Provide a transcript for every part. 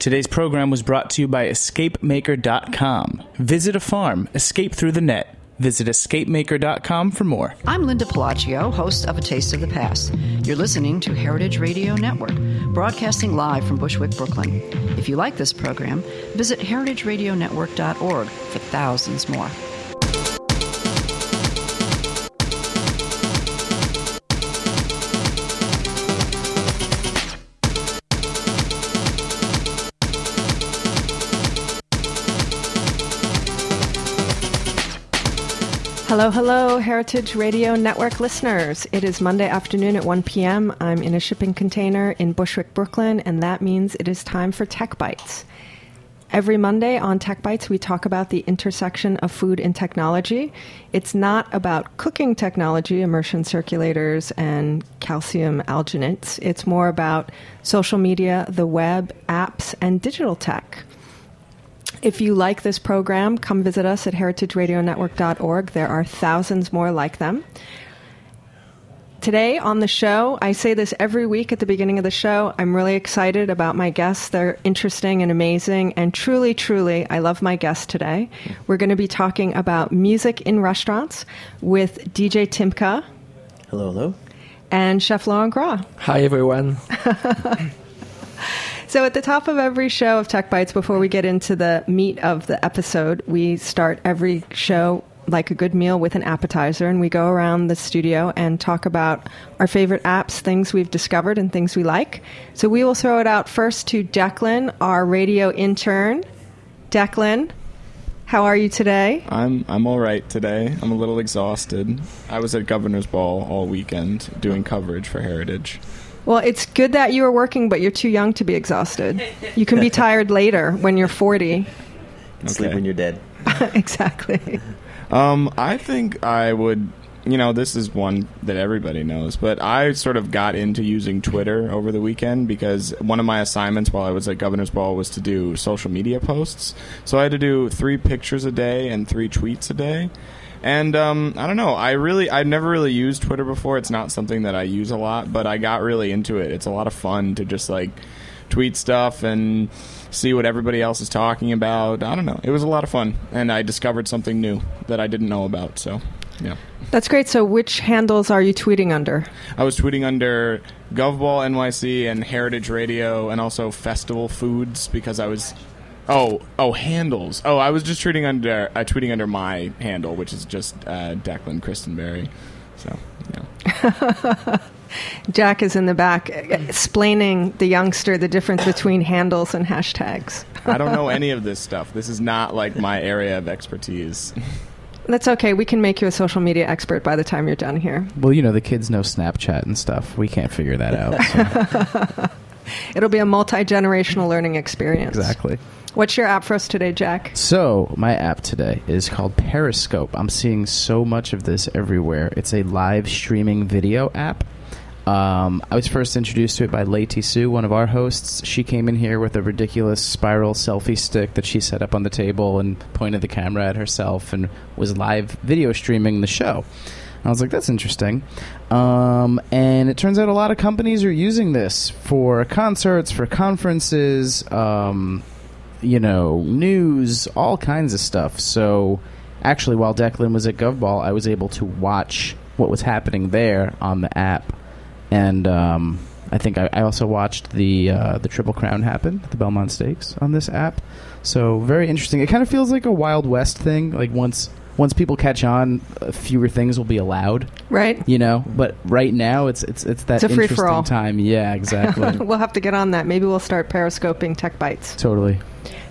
Today's program was brought to you by EscapeMaker.com. Visit a farm, escape through the net. Visit EscapeMaker.com for more. I'm Linda Pelaccio, host of A Taste of the Past. You're listening to Heritage Radio Network, broadcasting live from Bushwick, Brooklyn. If you like this program, visit heritageradionetwork.org for thousands more. Hello, hello, Heritage Radio Network listeners. It is Monday afternoon at 1 p.m. I'm in a shipping container in Bushwick, Brooklyn, and that means it is time for Tech Bites. Every Monday on Tech Bites, we talk about the intersection of food and technology. It's not about cooking technology, immersion circulators, and calcium alginates. It's more about social media, the web, apps, and digital tech. If you like this program, come visit us at heritageradionetwork.org. There are thousands more like them. Today on the show, I say this every week at the beginning of the show. I'm really excited about my guests. They're interesting and amazing. And truly, truly, I love my guests today. We're going to be talking about music in restaurants with DJ Timka. Hello, hello. And Chef Laurent Gras. Hi, everyone. So, at the top of every show of Tech Bites, before we get into the meat of the episode, we start every show like a good meal with an appetizer, and we go around the studio and talk about our favorite apps, things we've discovered, and things we like. So, we will throw it out first to Declan, our radio intern. Declan, how are you today? I'm I'm all right today. I'm a little exhausted. I was at Governor's Ball all weekend doing coverage for Heritage. Well, it's good that you are working, but you're too young to be exhausted. You can be tired later when you're 40. Sleep when you're dead. exactly. Um, I think I would. You know, this is one that everybody knows, but I sort of got into using Twitter over the weekend because one of my assignments while I was at Governor's Ball was to do social media posts. So I had to do three pictures a day and three tweets a day. And um, I don't know. I really, I've never really used Twitter before. It's not something that I use a lot, but I got really into it. It's a lot of fun to just like tweet stuff and see what everybody else is talking about. I don't know. It was a lot of fun, and I discovered something new that I didn't know about. So, yeah. That's great. So, which handles are you tweeting under? I was tweeting under GovBall NYC and Heritage Radio, and also Festival Foods because I was. Oh, oh, handles. Oh, I was just tweeting under uh, tweeting under my handle, which is just uh, Declan Christenberry. So, yeah. Jack is in the back explaining the youngster the difference between handles and hashtags. I don't know any of this stuff. This is not like my area of expertise. That's okay. We can make you a social media expert by the time you're done here. Well, you know, the kids know Snapchat and stuff. We can't figure that out. so- It'll be a multi generational learning experience. exactly. What's your app for us today, Jack? So, my app today is called Periscope. I'm seeing so much of this everywhere. It's a live streaming video app. Um, I was first introduced to it by Leti Sue, one of our hosts. She came in here with a ridiculous spiral selfie stick that she set up on the table and pointed the camera at herself and was live video streaming the show. I was like, that's interesting. Um, and it turns out a lot of companies are using this for concerts, for conferences, um, you know, news, all kinds of stuff. So, actually, while Declan was at GovBall, I was able to watch what was happening there on the app, and um, I think I, I also watched the uh, the Triple Crown happen, the Belmont Stakes, on this app. So, very interesting. It kind of feels like a Wild West thing. Like once once people catch on, uh, fewer things will be allowed. Right? You know, but right now it's it's it's that It's a interesting free-for-all. time. Yeah, exactly. we'll have to get on that. Maybe we'll start periscoping tech bites. totally.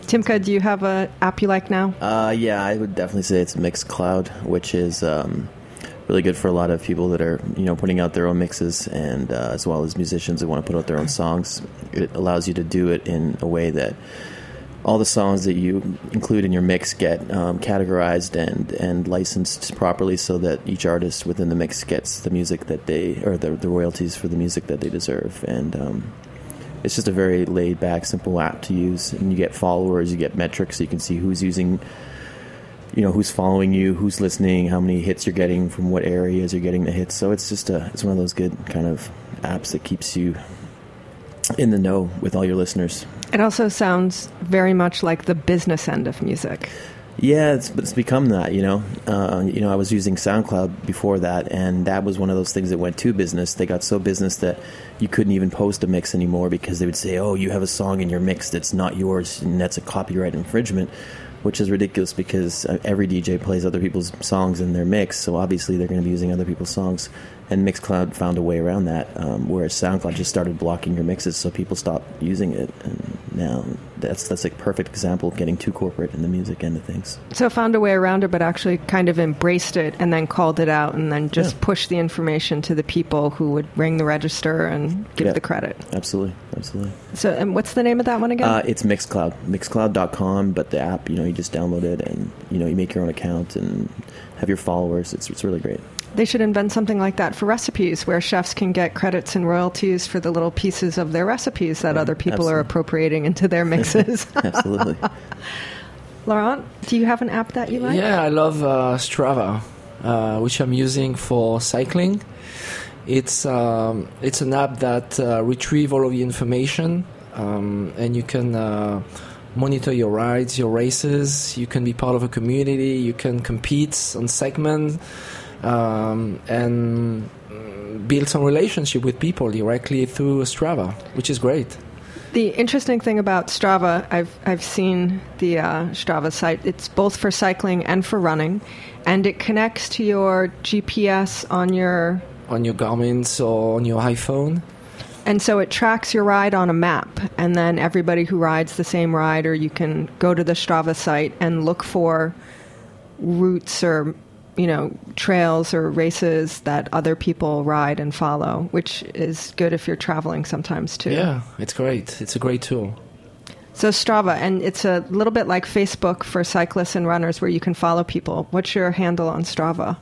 Timka, do you have a app you like now? Uh, yeah, I would definitely say it's Mixcloud, which is um, really good for a lot of people that are you know putting out their own mixes, and uh, as well as musicians that want to put out their own songs. It allows you to do it in a way that all the songs that you include in your mix get um, categorized and and licensed properly, so that each artist within the mix gets the music that they or the, the royalties for the music that they deserve, and um, it's just a very laid back, simple app to use, and you get followers, you get metrics, so you can see who's using, you know, who's following you, who's listening, how many hits you're getting from what areas you're getting the hits. So it's just a, it's one of those good kind of apps that keeps you in the know with all your listeners. It also sounds very much like the business end of music. Yeah, it's, it's become that. You know, uh, you know, I was using SoundCloud before that, and that was one of those things that went to business. They got so business that you couldn't even post a mix anymore because they would say, "Oh, you have a song in your mix that's not yours, and that's a copyright infringement." Which is ridiculous because uh, every DJ plays other people's songs in their mix, so obviously they're going to be using other people's songs and Mixcloud found a way around that, um, whereas SoundCloud just started blocking your mixes, so people stopped using it. And now that's that's a perfect example of getting too corporate in the music end of things. So found a way around it, but actually kind of embraced it, and then called it out, and then just Yeah. pushed the information to the people who would ring the register and give Yeah. the credit. Absolutely, absolutely. So, and what's the name of that one again? Uh, it's Mixcloud, Mixcloud.com, but the app, you know, you just download it and you know you make your own account and have your followers. It's it's really great. They should invent something like that for recipes, where chefs can get credits and royalties for the little pieces of their recipes that Yeah, other people are appropriating into their mixes. Absolutely. Laurent, do you have an app that you like? Yeah, I love uh, Strava, uh, which I'm using for cycling. It's um, it's an app that uh, retrieve all of the information, um, and you can uh, monitor your rides, your races. You can be part of a community. You can compete on segments, um, and build some relationship with people directly through Strava, which is great. The interesting thing about Strava, I've I've seen the uh, Strava site. It's both for cycling and for running, and it connects to your GPS on your, On your Garmin's or on your iPhone. And so it tracks your ride on a map. And then everybody who rides the same ride, or you can go to the Strava site and look for routes or you know trails or races that other people ride and follow, which is good if you're traveling sometimes too. Yeah, it's great. It's a great tool. So Strava, and it's a little bit like Facebook for cyclists and runners, where you can follow people. What's your handle on Strava?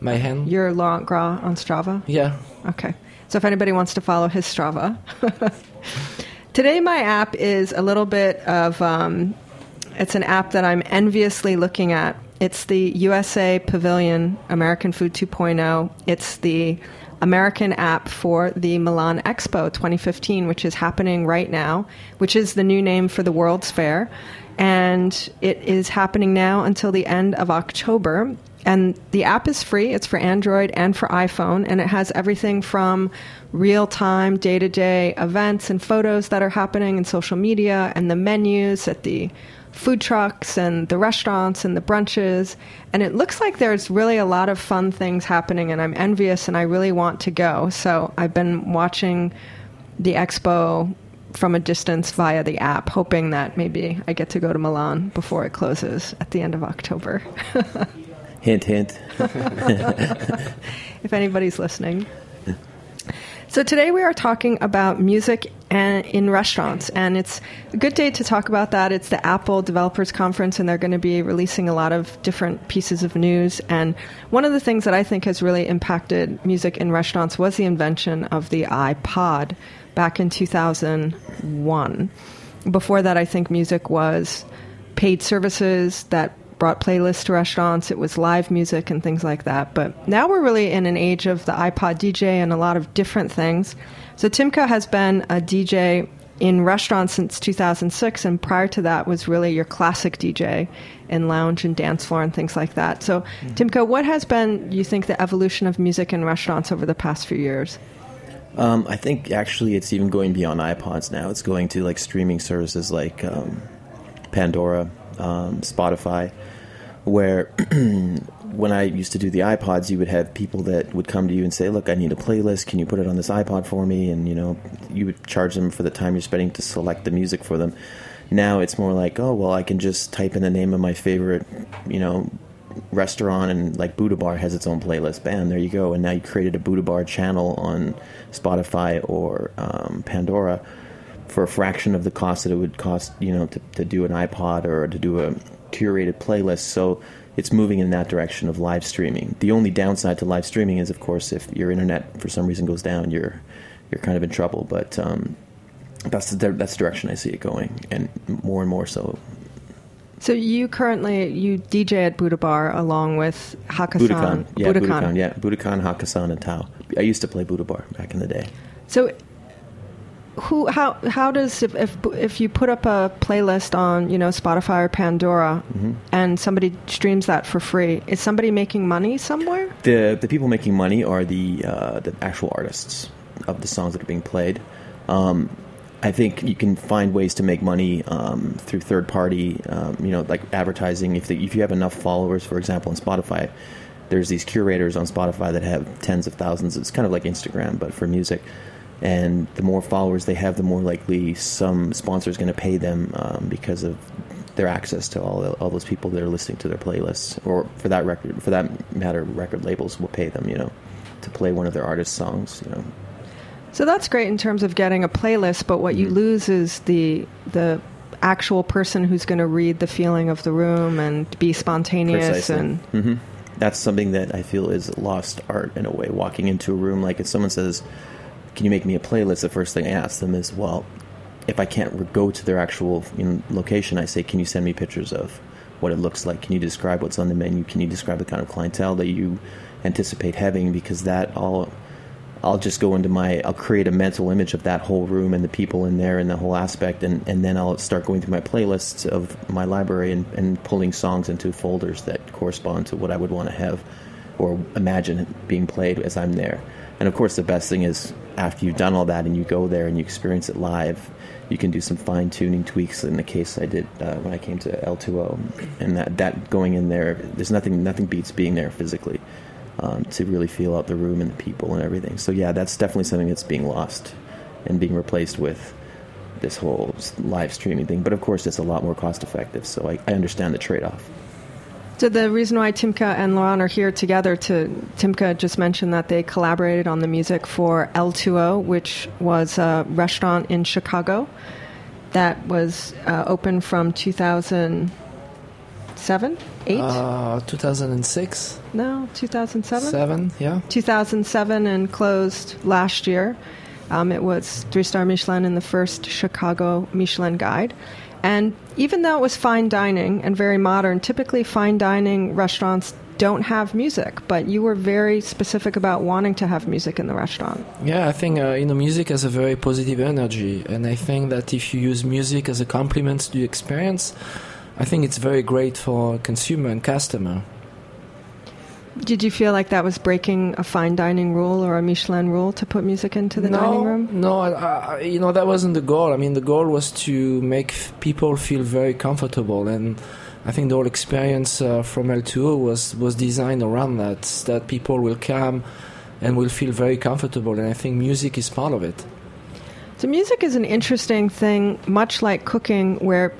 My hand. You're Laurent Gras on Strava. Yeah. Okay. So if anybody wants to follow his Strava, today my app is a little bit of. Um, it's an app that I'm enviously looking at. It's the USA Pavilion American Food 2.0. It's the American app for the Milan Expo 2015, which is happening right now, which is the new name for the World's Fair. And it is happening now until the end of October. And the app is free. It's for Android and for iPhone. And it has everything from real time, day to day events and photos that are happening in social media and the menus at the food trucks and the restaurants and the brunches. And it looks like there's really a lot of fun things happening. And I'm envious and I really want to go. So I've been watching the expo from a distance via the app, hoping that maybe I get to go to Milan before it closes at the end of October. hint, hint. if anybody's listening. So today we are talking about music in restaurants, and it's a good day to talk about that. It's the Apple Developers Conference, and they're going to be releasing a lot of different pieces of news. And one of the things that I think has really impacted music in restaurants was the invention of the iPod back in 2001. Before that, I think music was paid services that brought playlists to restaurants. It was live music and things like that. But now we're really in an age of the iPod DJ and a lot of different things. So Timka has been a DJ in restaurants since 2006, and prior to that was really your classic DJ in lounge and dance floor and things like that. So, Timka, what has been, you think, the evolution of music in restaurants over the past few years? Um, I think actually it's even going beyond iPods now. It's going to like streaming services like um, Pandora, um, Spotify, where when I used to do the iPods, you would have people that would come to you and say, "Look, I need a playlist. Can you put it on this iPod for me?" And you know, you would charge them for the time you're spending to select the music for them. Now it's more like, "Oh, well, I can just type in the name of my favorite, you know, restaurant and like Buddha Bar has its own playlist. Bam, there you go. And now you created a Buddha Bar channel on Spotify or um, Pandora for a fraction of the cost that it would cost, you know, to, to do an iPod or to do a curated playlist. So it's moving in that direction of live streaming. The only downside to live streaming is, of course, if your internet for some reason goes down, you're you're kind of in trouble. But um, that's the that's the direction I see it going, and more and more so So you currently you DJ at Buddha Bar along with Hakkasan. Buddakan. Yeah, Buddakan. Buddakan. Yeah, Buddakan, Hakkasan, and Tao. I used to play Buddha Bar back in the day. So who how how does if, if if you put up a playlist on you know Spotify or Pandora Mm-hmm. and somebody streams that for free, is somebody making money somewhere? The the people making money are the uh, the actual artists of the songs that are being played. Um, I think you can find ways to make money um, through third party, um, you know, like advertising. If the, if you have enough followers, for example, on Spotify, there's these curators on Spotify that have tens of thousands. It's kind of like Instagram, but for music. And the more followers they have, the more likely some sponsor is going to pay them um, because of their access to all all those people that are listening to their playlists, or for that record, for that matter, record labels will pay them, you know, to play one of their artists' songs, you know. So that's great in terms of getting a playlist, but what you Mm-hmm. lose is the the actual person who's going to read the feeling of the room and be spontaneous Precisely. and hmm That's something that I feel is lost art in a way. Walking into a room, like if someone says, "Can you make me a playlist?" The first thing I ask them is, "Well, if I can't go to their actual location, I say, can you send me pictures of what it looks like? Can you describe what's on the menu? Can you describe the kind of clientele that you anticipate having? Because that all." I'll just go into my, I'll create a mental image of that whole room and the people in there and the whole aspect, and, and then I'll start going through my playlists of my library and, and pulling songs into folders that correspond to what I would want to have or imagine it being played as I'm there. And of course, the best thing is after you've done all that and you go there and you experience it live, you can do some fine tuning tweaks. In the case I did uh, when I came to L2O, and that, that going in there, there's nothing nothing beats being there physically um, to really feel out the room and the people and everything. So yeah, that's definitely something that's being lost and being replaced with this whole live streaming thing. But of course, it's a lot more cost effective. So I, I understand the trade off. So the reason why Timka and Laurent are here together to Timka just mentioned that they collaborated on the music for L2O, which was a restaurant in Chicago that was uh, open from 2007, 8? Uh, 2006, no, 2007? seven, yeah. 2007 and closed last year. Um, it was three star Michelin in the first Chicago Michelin guide. And even though it was fine dining and very modern, typically fine dining restaurants don't have music, but you were very specific about wanting to have music in the restaurant. Yeah, I think uh, you know music has a very positive energy, and I think that if you use music as a complement to the experience, I think it's very great for consumer and customer. Did you feel like that was breaking a fine dining rule or a Michelin rule to put music into the no, dining room? No, I, I, you know that wasn't the goal. I mean, the goal was to make f- people feel very comfortable, and I think the whole experience uh, from L2O was was designed around that. That people will come and will feel very comfortable, and I think music is part of it. So, music is an interesting thing, much like cooking, where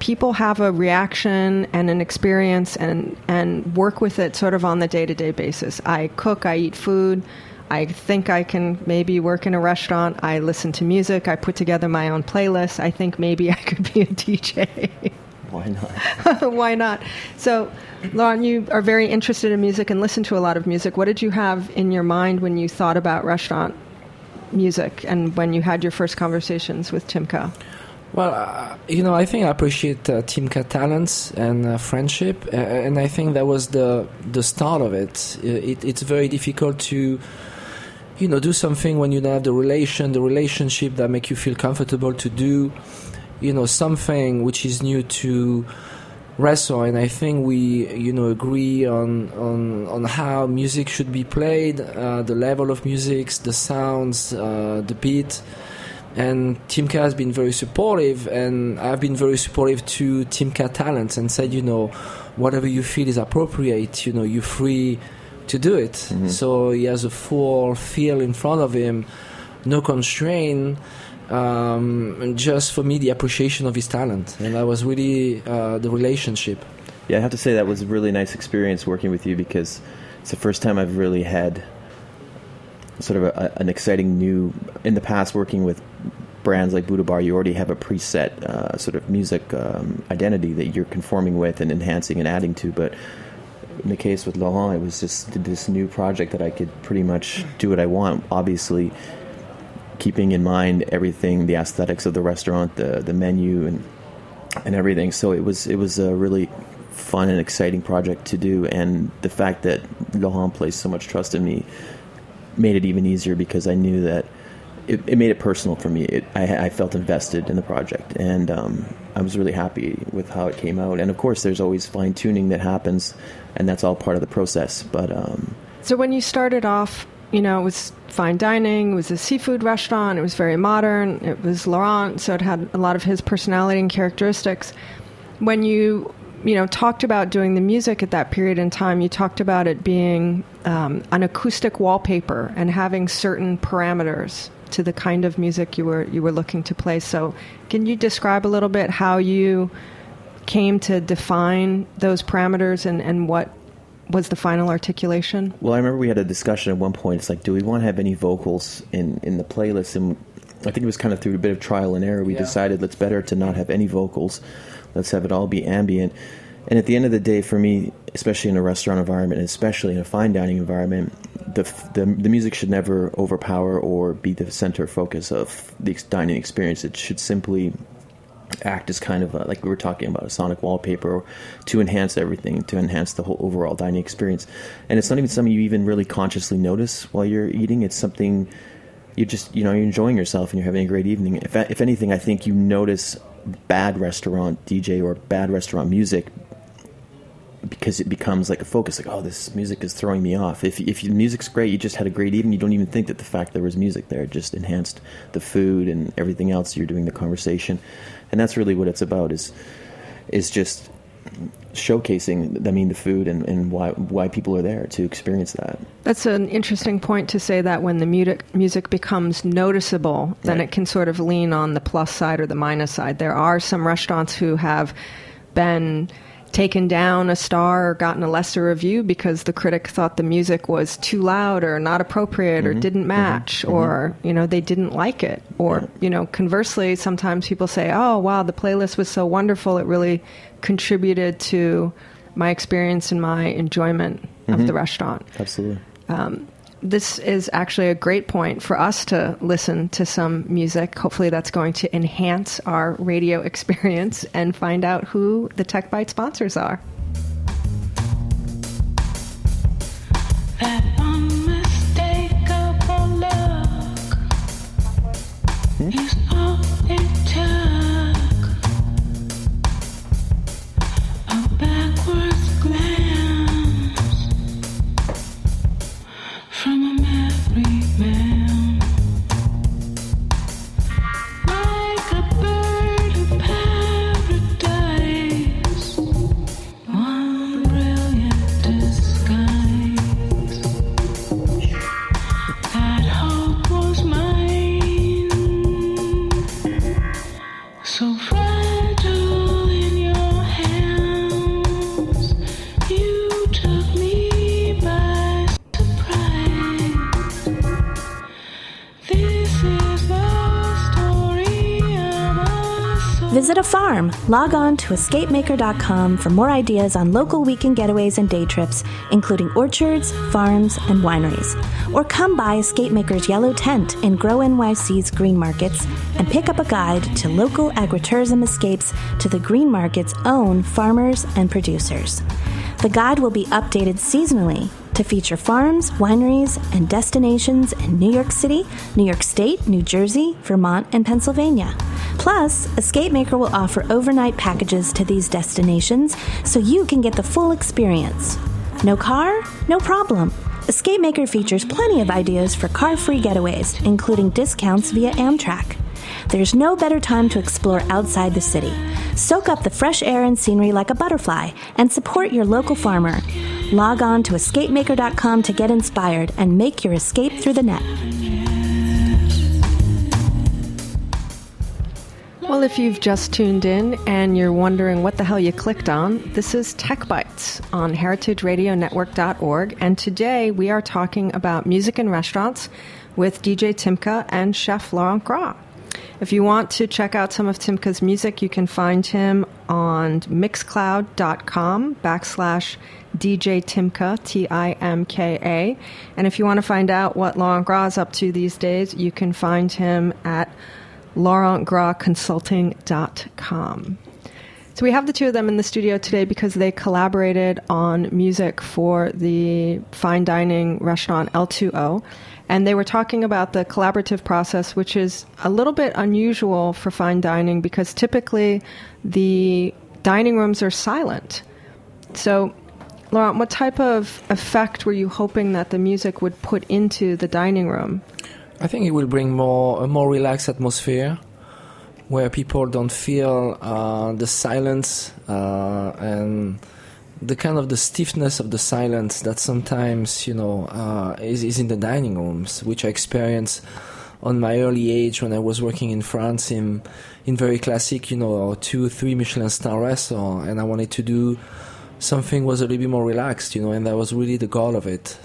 people have a reaction and an experience and, and work with it sort of on the day to day basis. I cook, I eat food, I think I can maybe work in a restaurant, I listen to music, I put together my own playlist, I think maybe I could be a DJ. Why not? Why not? So, Laurent, you are very interested in music and listen to a lot of music. What did you have in your mind when you thought about restaurant music and when you had your first conversations with Timka? Well, uh, you know, I think I appreciate uh, talents and uh, friendship, uh, and I think that was the the start of it. Uh, it. It's very difficult to, you know, do something when you don't have the relation, the relationship that make you feel comfortable to do, you know, something which is new to wrestle. And I think we, you know, agree on on on how music should be played, uh, the level of music, the sounds, uh, the beat and Timka has been very supportive, and I've been very supportive to Timka talents and said, you know, whatever you feel is appropriate, you know, you're free to do it. So he has a full feel in front of him, no constraint. Um, and just for me, the appreciation of his talent, and that was really uh, the relationship. Yeah, I have to say that was a really nice experience working with you because it's the first time I've really had sort of a, an exciting new. In the past, working with brands like Buddha Bar, you already have a preset uh, sort of music um, identity that you're conforming with and enhancing and adding to. But in the case with Laurent, it was just this new project that I could pretty much do what I want. Obviously, keeping in mind everything, the aesthetics of the restaurant, the the menu, and and everything. So it was it was a really fun and exciting project to do, and the fact that Laurent placed so much trust in me made it even easier because I knew that it, it made it personal for me. It, I, I felt invested in the project, and um, I was really happy with how it came out. And of course, there's always fine tuning that happens, and that's all part of the process. But um, So when you started off, you know, it was fine dining, it was a seafood restaurant, it was very modern, it was Laurent, so it had a lot of his personality and characteristics. When you, you know, talked about doing the music at that period in time, you talked about it being um, an acoustic wallpaper and having certain parameters to the kind of music you were you were looking to play. So, can you describe a little bit how you came to define those parameters and, and what was the final articulation? Well, I remember we had a discussion at one point. It's like, do we want to have any vocals in in the playlist? And I think it was kind of through a bit of trial and error. We Yeah. decided let's better to not have any vocals. Let's have it all be ambient. And at the end of the day, for me, especially in a restaurant environment, especially in a fine dining environment, the, the the music should never overpower or be the center focus of the dining experience. It should simply act as kind of a, like we were talking about a sonic wallpaper to enhance everything to enhance the whole overall dining experience and it's not even something you even really consciously notice while you're eating it's something you just you know you're enjoying yourself and you're having a great evening if, if anything i think you notice bad restaurant dj or bad restaurant music because it becomes like a focus like oh this music is throwing me off. If if music's great you just had a great evening you don't even think that the fact there was music there just enhanced the food and everything else you're doing the conversation. And that's really what it's about is is just showcasing I mean the food and, and why why people are there to experience that. That's an interesting point to say that when the music music becomes noticeable, then Right. it can sort of lean on the plus side or the minus side. There are some restaurants who have been taken down a star or gotten a lesser review because the critic thought the music was too loud or not appropriate or mm-hmm. didn't mm-hmm. match mm-hmm. or you know they didn't like it. Or you know conversely sometimes people say oh wow the playlist was so wonderful it really contributed to my experience and my enjoyment of the mm-hmm. restaurant absolutely um, this is actually a great point for us to listen to some music. Hopefully, that's going to enhance our radio experience and find out who the Tech Byte sponsors are. Log on to escapemaker.com for more ideas on local weekend getaways and day trips, including orchards, farms, and wineries. Or come by Escape Maker's yellow tent in Grow NYC's green markets and pick up a guide to local agritourism escapes to the green market's own farmers and producers. The guide will be updated seasonally to feature farms, wineries, and destinations in New York City, New York State, New Jersey, Vermont, and Pennsylvania. Plus, Escape Maker will offer overnight packages to these destinations so you can get the full experience. No car? No problem. Escape Maker features plenty of ideas for car free getaways, including discounts via Amtrak. There's no better time to explore outside the city. Soak up the fresh air and scenery like a butterfly and support your local farmer. Log on to escapemaker.com to get inspired and make your escape through the net. Well, if you've just tuned in and you're wondering what the hell you clicked on, this is Tech Bites on heritageradionetwork.org. And today we are talking about music and restaurants with DJ Timka and chef Laurent Gras. If you want to check out some of Timka's music, you can find him on mixcloud.com backslash DJ Timka, T I M K A. And if you want to find out what Laurent Gras is up to these days, you can find him at laurentgrasconsulting.com. So we have the two of them in the studio today because they collaborated on music for the fine dining restaurant L2O. And they were talking about the collaborative process, which is a little bit unusual for fine dining because typically the dining rooms are silent. So, Laurent, what type of effect were you hoping that the music would put into the dining room? I think it will bring more a more relaxed atmosphere where people don't feel uh, the silence uh, and the kind of the stiffness of the silence that sometimes you know uh, is, is in the dining rooms, which I experienced on my early age when I was working in France in in very classic, you know, two three Michelin star restaurant, and I wanted to do something was a little bit more relaxed, you know, and that was really the goal of it.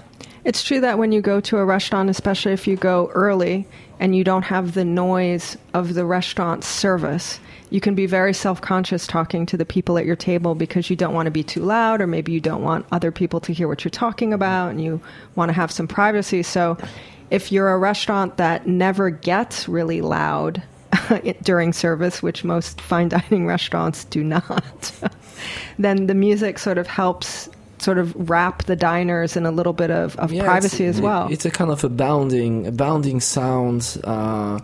It's true that when you go to a restaurant, especially if you go early and you don't have the noise of the restaurant service, you can be very self conscious talking to the people at your table because you don't want to be too loud, or maybe you don't want other people to hear what you're talking about and you want to have some privacy. So, if you're a restaurant that never gets really loud during service, which most fine dining restaurants do not, then the music sort of helps sort of wrap the diners in a little bit of, of Yeah, privacy as well. It's a kind of a bounding, a bounding sound uh,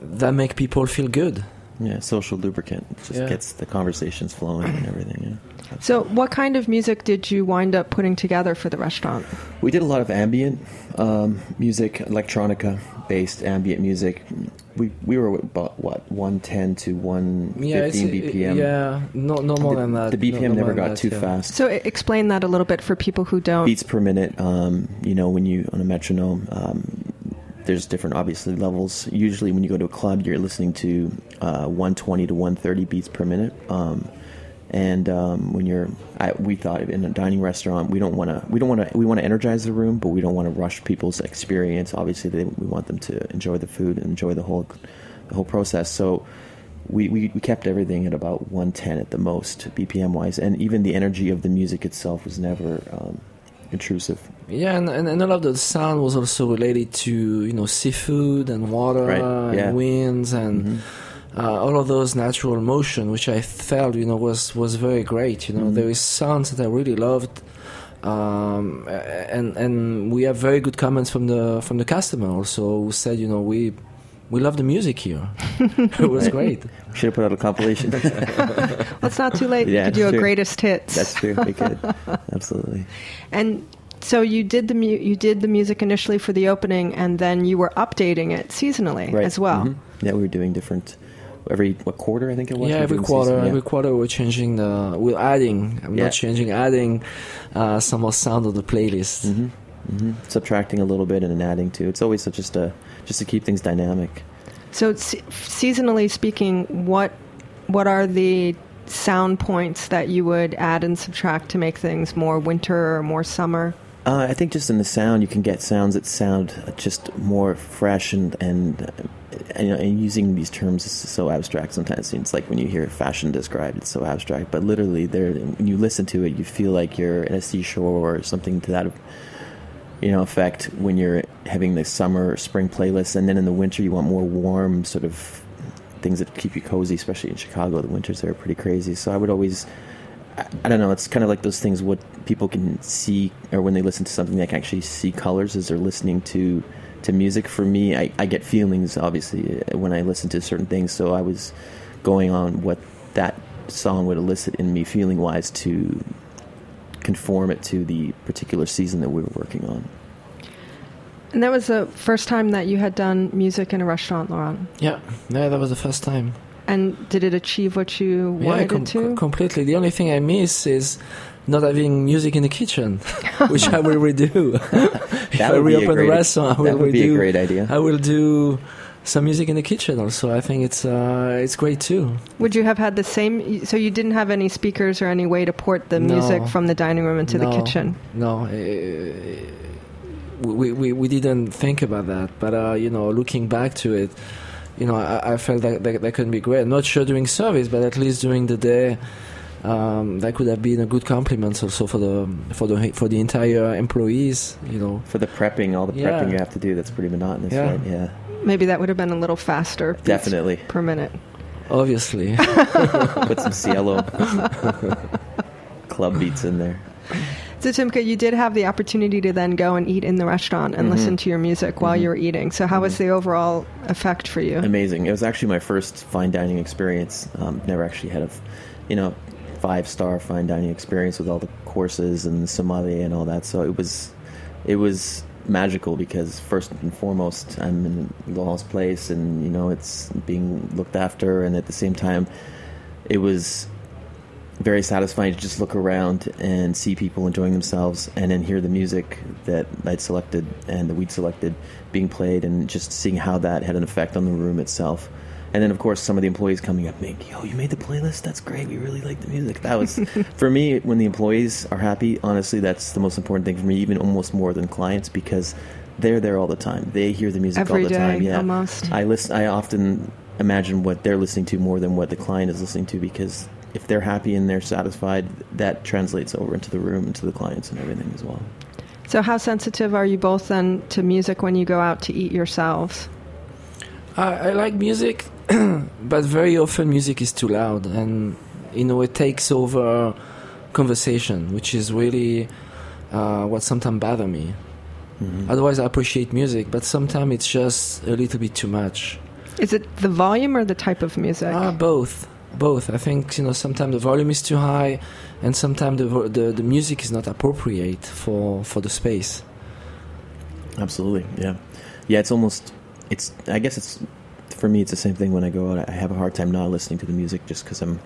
that make people feel good. Yeah, social lubricant It just Yeah. gets the conversations flowing and everything. Yeah. So, what kind of music did you wind up putting together for the restaurant? We did a lot of ambient um, music, electronica based ambient music. We we were about what 110 to 115 Yeah, BPM. yeah, no, no more the, than that. The BPM No- no never more got that, too yeah. fast. So, explain that a little bit for people who don't. beats per minute. Um, you know, when you on a metronome, um, there's different obviously levels. Usually, when you go to a club, you're listening to uh, 120 to 130 beats per minute. Um, and um, when you're, I, we thought in a dining restaurant, we don't want to, we don't want to, we want to energize the room, but we don't want to rush people's experience. Obviously, they, we want them to enjoy the food and enjoy the whole, the whole process. So. We, we, we kept everything at about 110 at the most BPM wise, and even the energy of the music itself was never um, intrusive. Yeah, and, and, and a lot of the sound was also related to you know seafood and water Right, and yeah. winds and uh, all of those natural motion, which I felt you know was was very great. You know, Mhm. there is sounds that I really loved. Um, and and we have very good comments from the from the customer also who said you know we we love the music here it was great. We Should have put out a compilation. Well, it's not too late. Yeah, you could do a greatest hits. That's true. We could absolutely. And so you did the mu- you did the music initially for the opening, and then you were updating it seasonally Right. as well. Mhm. Yeah, we were doing different. Every what quarter I think it was. yeah every quarter season, yeah. every quarter we're changing the we're adding i'm Yeah. not changing adding uh, some more sound of the playlist Mhm. Mhm. Subtracting a little bit and then adding to. It's always just a just to keep things dynamic. So se- seasonally speaking, what what are the sound points that you would add and subtract to make things more winter or more summer? Uh, I think just in the sound, you can get sounds that sound just more fresh and and, uh, and, and using these terms is so abstract. Sometimes it's like when you hear fashion described, it's so abstract. But literally, there when you listen to it, you feel like you're at a seashore or something to that you know effect when you're having the summer or spring playlist, and then in the winter you want more warm sort of things that keep you cozy. Especially in Chicago, the winters there are pretty crazy. So I would always I don't know. It's kind of like those things what people can see, or when they listen to something, they can actually see colors as they're listening to to music. For me, I, I get feelings obviously uh, when I listen to certain things. So I was going on what that song would elicit in me, feeling wise, to conform it to the particular season that we were working on. And that was the first time that you had done music in a restaurant, Laurent. yeah yeah that was the first time And did it achieve what you yeah wanted com- it to? completely the only thing i miss is not having music in the kitchen which i will redo if i would be a reopen the restaurant i will That would be a great idea. I will do some music in the kitchen also. I think it's uh, it's great too. Would you have had the same? So you didn't have any speakers or any way to port the No. music from the dining room into the kitchen? No, uh, we, we we didn't think about that. But uh, you know, looking back to it, you know, I, I felt that, that that could be great. Not sure during service, but at least during the day. Um, that could have been a good compliment also for the for the for the entire employees. You know, For the prepping, all the Yeah. prepping you have to do, that's pretty monotonous, Yeah. right? Yeah, Maybe that would have been a little faster. definitely. per minute. Obviously. Put some Cielo club beats in there. So, Timka, you did have the opportunity to then go and eat in the restaurant and mm-hmm. listen to your music while mm-hmm. you were eating. So, how was mm-hmm. the overall effect for you? Amazing. It was actually my first fine dining experience. Um, never actually had a, you know, five star fine dining experience with all the courses and sommelier and all that. So it was, it was magical because first and foremost, I'm in Laurent's place, and you know, it's being looked after, and at the same time, it was very satisfying to just look around and see people enjoying themselves and then hear the music that I'd selected and that we'd selected being played and just seeing how that had an effect on the room itself. And then, of course, some of the employees coming up, being, "Yo, you made the playlist? That's great. We really like the music." That was, for me, when the employees are happy. Honestly, that's the most important thing for me, even almost more than clients, because they're there all the time. They hear the music Every all the day, time. Yeah, almost. I listen. I often imagine what they're listening to more than what the client is listening to because if they're happy and they're satisfied, that translates over into the room, into the clients, and everything as well. So, how sensitive are you both then to music when you go out to eat yourselves? I, I like music, but very often music is too loud, and you know it takes over conversation, which is really uh, what sometimes bother me. Otherwise, I appreciate music, but sometimes it's just a little bit too much. Is it the volume or the type of music? Ah, both, both. I think you know sometimes the volume is too high, and sometimes the, the the music is not appropriate for for the space. Absolutely, yeah, yeah. It's almost, it's. I guess it's for me. It's the same thing when I go out. I have a hard time not listening to the music just because I'm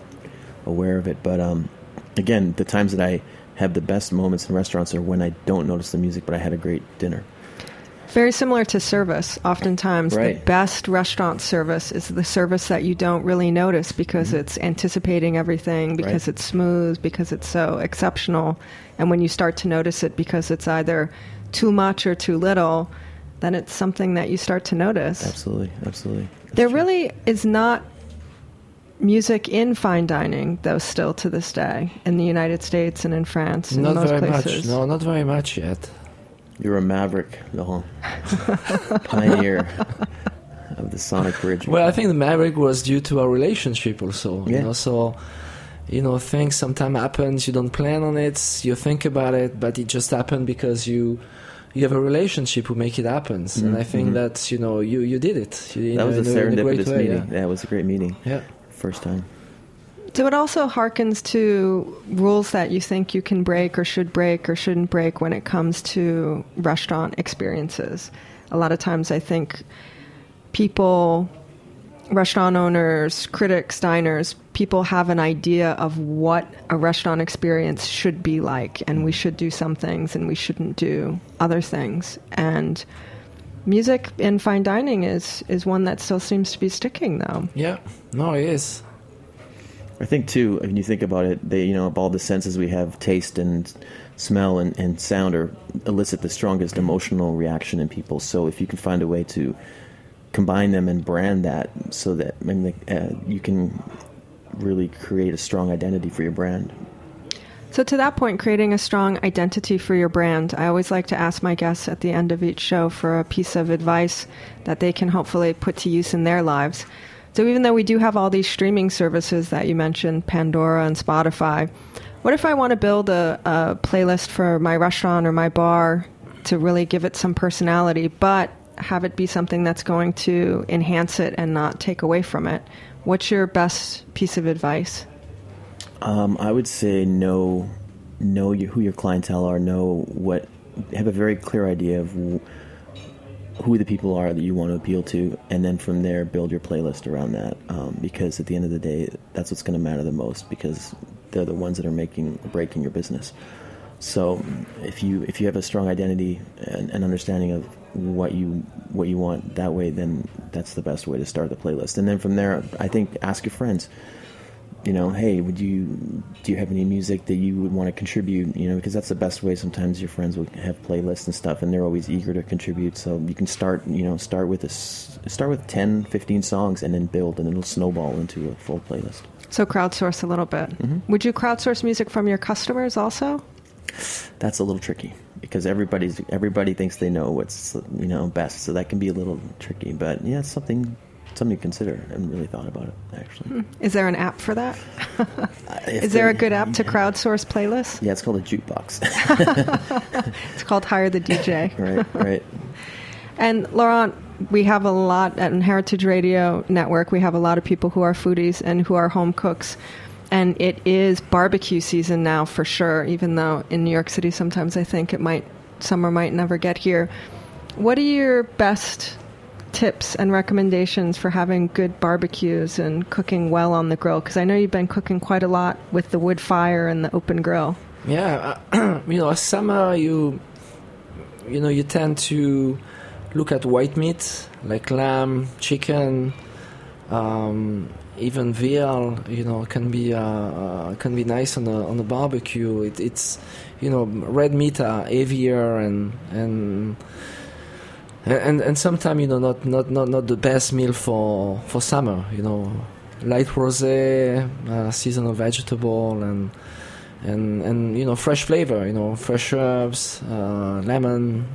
aware of it. But um, again, the times that I have the best moments in restaurants are when I don't notice the music, but I had a great dinner. Very similar to service. Oftentimes, the best restaurant service is the service that you don't really notice because it's anticipating everything, because Mm-hmm. Right. it's smooth, because it's so exceptional. And when you start to notice it because it's either too much or too little, then it's something that you start to notice. Absolutely, absolutely. That's There true. really is not music in fine dining, though, still to this day in the United States and in France and not most very places. much. No, not very much yet. You're a maverick, Laurent. Pioneer of the Sonic Bridge. Well, I think the maverick was due to our relationship also. You Yeah. know, so you know, things sometimes happens. You don't plan on it. You think about it, but it just happened because you you have a relationship who make it happen. And I think that you know you you did it. You, Mm-hmm, that was a in in great serendipitous way, meeting. Yeah. That was a great meeting. yeah. First time. So it also harkens to rules that you think you can break or should break or shouldn't break when it comes to restaurant experiences. A lot of times I think people, restaurant owners, critics, diners, people have an idea of what a restaurant experience should be like, and we should do some things and we shouldn't do other things. And music in fine dining is, is one that still seems to be sticking, though. Yeah. No, it is. I think too, when you think about it, they you know of all the senses we have, taste and smell and, and sound are elicit the strongest emotional reaction in people. So if you can find a way to combine them and brand that, so that I mean, uh, you can really create a strong identity for your brand. So, to that point, creating a strong identity for your brand, I always like to ask my guests at the end of each show for a piece of advice that they can hopefully put to use in their lives. So, even though we do have all these streaming services that you mentioned, Pandora and Spotify, what if I want to build a, a playlist for my restaurant or my bar to really give it some personality, but have it be something that's going to enhance it and not take away from it? What's your best piece of advice? Um, I would say know know who your clientele are. Know what have a very clear idea of who the people are that you want to appeal to, and then from there build your playlist around that. Um, because at the end of the day, that's what's going to matter the most because they're the ones that are making or breaking your business. So if you if you have a strong identity and, and understanding of what you what you want that way, then that's the best way to start the playlist. And then from there, I think ask your friends you know, hey, would you do you have any music that you would want to contribute? You know, because that's the best way. Sometimes your friends will have playlists and stuff, and they're always eager to contribute. So you can start, you know, start with this, start with 10, 15 songs, and then build, and it'll snowball into a full playlist. So crowdsource a little bit. Mm-hmm. Would you crowdsource music from your customers also? That's a little tricky because everybody's everybody thinks they know what's you know best, so that can be a little tricky. But yeah, it's something something to consider. I haven't really thought about it actually. Hmm. Is there an app for that? Is there a good app to crowdsource playlists? Yeah, it's called a jukebox. It's called Hire the DJ. right, right. And Laurent, we have a lot at Heritage Radio Network. We have a lot of people who are foodies and who are home cooks. And it is barbecue season now for sure, even though in New York City sometimes I think it might summer might never get here. What are your best tips and recommendations for having good barbecues and cooking well on the grill? Because I know you've been cooking quite a lot with the wood fire and the open grill. Yeah, uh, you know, summer you you know you tend to look at white meat like lamb, chicken, um, even veal. You know, can be uh, uh, can be nice on a on a barbecue. It, it's you know red meat are heavier and and. And and sometimes you know not, not, not, not the best meal for, for summer you know. Light rosé uh, seasonal vegetable and and and you know fresh flavor you know fresh herbs uh, lemon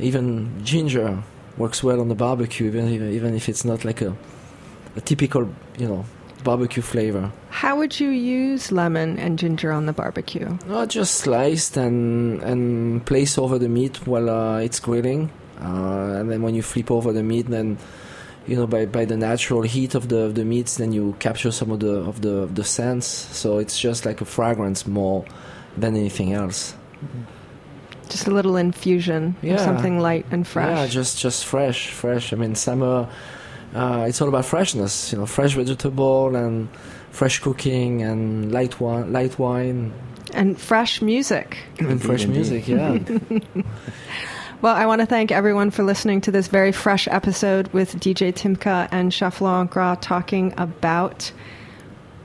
even ginger works well on the barbecue even if, even if it's not like a, a typical you know barbecue flavor. How would you use lemon and ginger on the barbecue? no, just sliced and and place over the meat while uh, it's grilling uh, and then when you flip over the meat then you know by, by the natural heat of the of the meats then you capture some of the of the of the scents so it's just like a fragrance more than anything else Just a little infusion of something light and fresh. Yeah, just just fresh, fresh. I mean, summer. Uh, it's all about freshness. You know, fresh vegetable and fresh cooking and light wine, light wine and fresh music. and fresh music. Yeah. Well, I want to thank everyone for listening to this very fresh episode with DJ Timka and Chef Laurent Gras talking about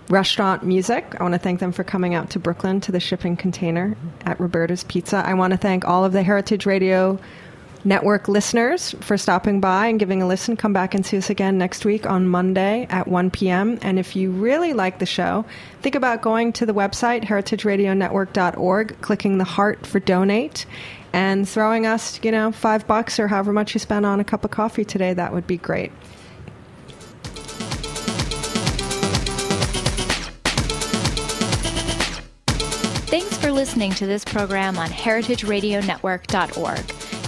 restaurant music. I want to thank them for coming out to Brooklyn to the shipping container at Roberta's Pizza. I want to thank all of the Heritage Radio Network listeners for stopping by and giving a listen. Come back and see us again next week on Monday at 1 p.m. And if you really like the show, think about going to the website, heritageradionetwork.org, clicking the heart for donate, and throwing us, you know, five bucks or however much you spent on a cup of coffee today. That would be great. Thanks for listening to this program on heritageradionetwork.org.